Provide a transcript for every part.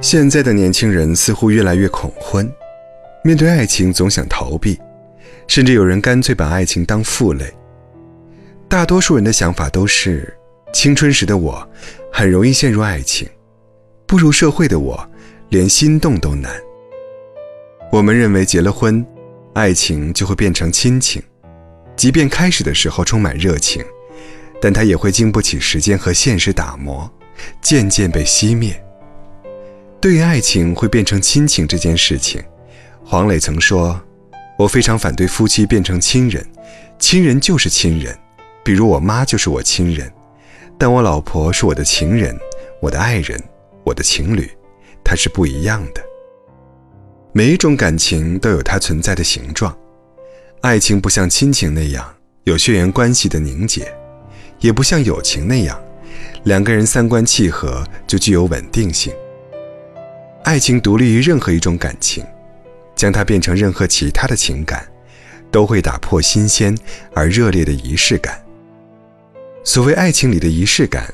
现在的年轻人似乎越来越恐婚，面对爱情总想逃避，甚至有人干脆把爱情当负累。大多数人的想法都是：青春时的我很容易陷入爱情，步入社会的我连心动都难。我们认为结了婚，爱情就会变成亲情，即便开始的时候充满热情，但它也会经不起时间和现实打磨，渐渐被熄灭。对于爱情会变成亲情这件事情，黄磊曾说：“我非常反对夫妻变成亲人，亲人就是亲人，比如我妈就是我亲人，但我老婆是我的情人，我的爱人，我的情侣，它是不一样的。每一种感情都有它存在的形状，爱情不像亲情那样有血缘关系的凝结，也不像友情那样，两个人三观契合就具有稳定性。”爱情独立于任何一种感情，将它变成任何其他的情感，都会打破新鲜而热烈的仪式感。所谓爱情里的仪式感，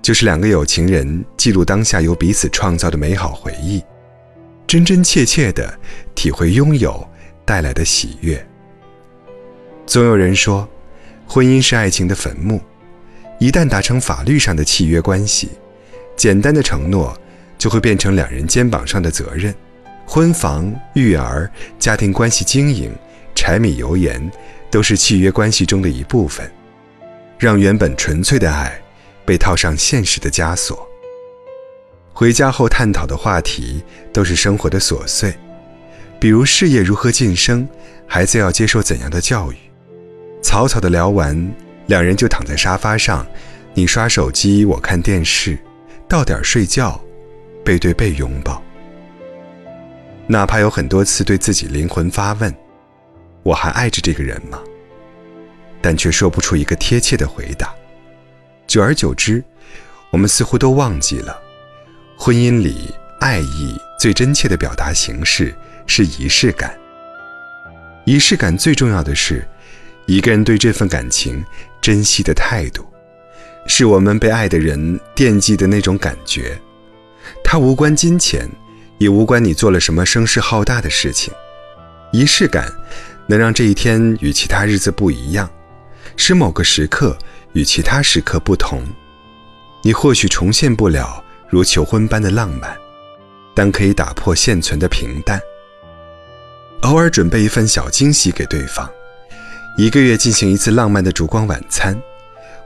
就是两个有情人记录当下由彼此创造的美好回忆，真真切切地体会拥有带来的喜悦。总有人说，婚姻是爱情的坟墓，一旦达成法律上的契约关系，简单的承诺。就会变成两人肩膀上的责任，婚房、育儿、家庭关系经营、柴米油盐，都是契约关系中的一部分，让原本纯粹的爱被套上现实的枷锁。回家后探讨的话题都是生活的琐碎，比如事业如何晋升，孩子要接受怎样的教育。草草的聊完，两人就躺在沙发上，你刷手机，我看电视，到点睡觉。背对背拥抱，哪怕有很多次对自己灵魂发问：“我还爱着这个人吗？”但却说不出一个贴切的回答。久而久之，我们似乎都忘记了，婚姻里爱意最真切的表达形式是仪式感。仪式感最重要的是，一个人对这份感情珍惜的态度，是我们被爱的人惦记的那种感觉。它无关金钱，也无关你做了什么声势浩大的事情。仪式感能让这一天与其他日子不一样，使某个时刻与其他时刻不同。你或许重现不了如求婚般的浪漫，但可以打破现存的平淡。偶尔准备一份小惊喜给对方，一个月进行一次浪漫的烛光晚餐，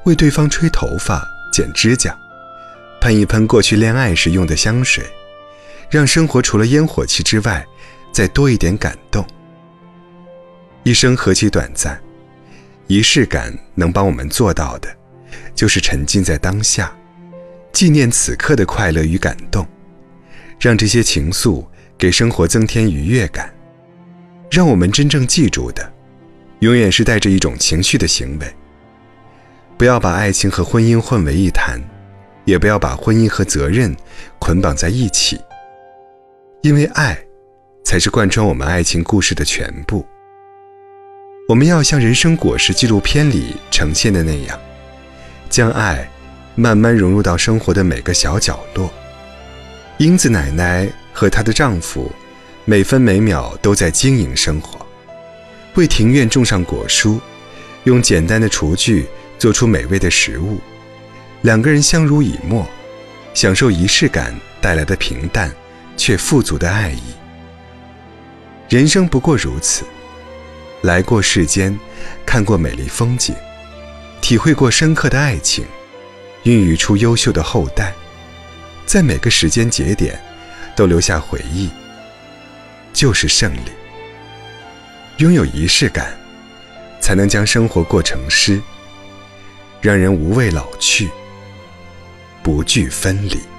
为对方吹头发、剪指甲。喷一喷过去恋爱时用的香水，让生活除了烟火气之外，再多一点感动。一生何其短暂，仪式感能帮我们做到的，就是沉浸在当下，纪念此刻的快乐与感动，让这些情愫给生活增添愉悦感。让我们真正记住的，永远是带着一种情绪的行为。不要把爱情和婚姻混为一谈。也不要把婚姻和责任捆绑在一起，因为爱才是贯穿我们爱情故事的全部。我们要像《人生果实》纪录片里呈现的那样，将爱慢慢融入到生活的每个小角落。英子奶奶和她的丈夫每分每秒都在经营生活，为庭院种上果蔬，用简单的厨具做出美味的食物。两个人相濡以沫，享受仪式感带来的平淡却富足的爱意。人生不过如此，来过世间，看过美丽风景，体会过深刻的爱情，孕育出优秀的后代，在每个时间节点都留下回忆，就是胜利。拥有仪式感，才能将生活过成诗，让人无畏老去。不惧分离。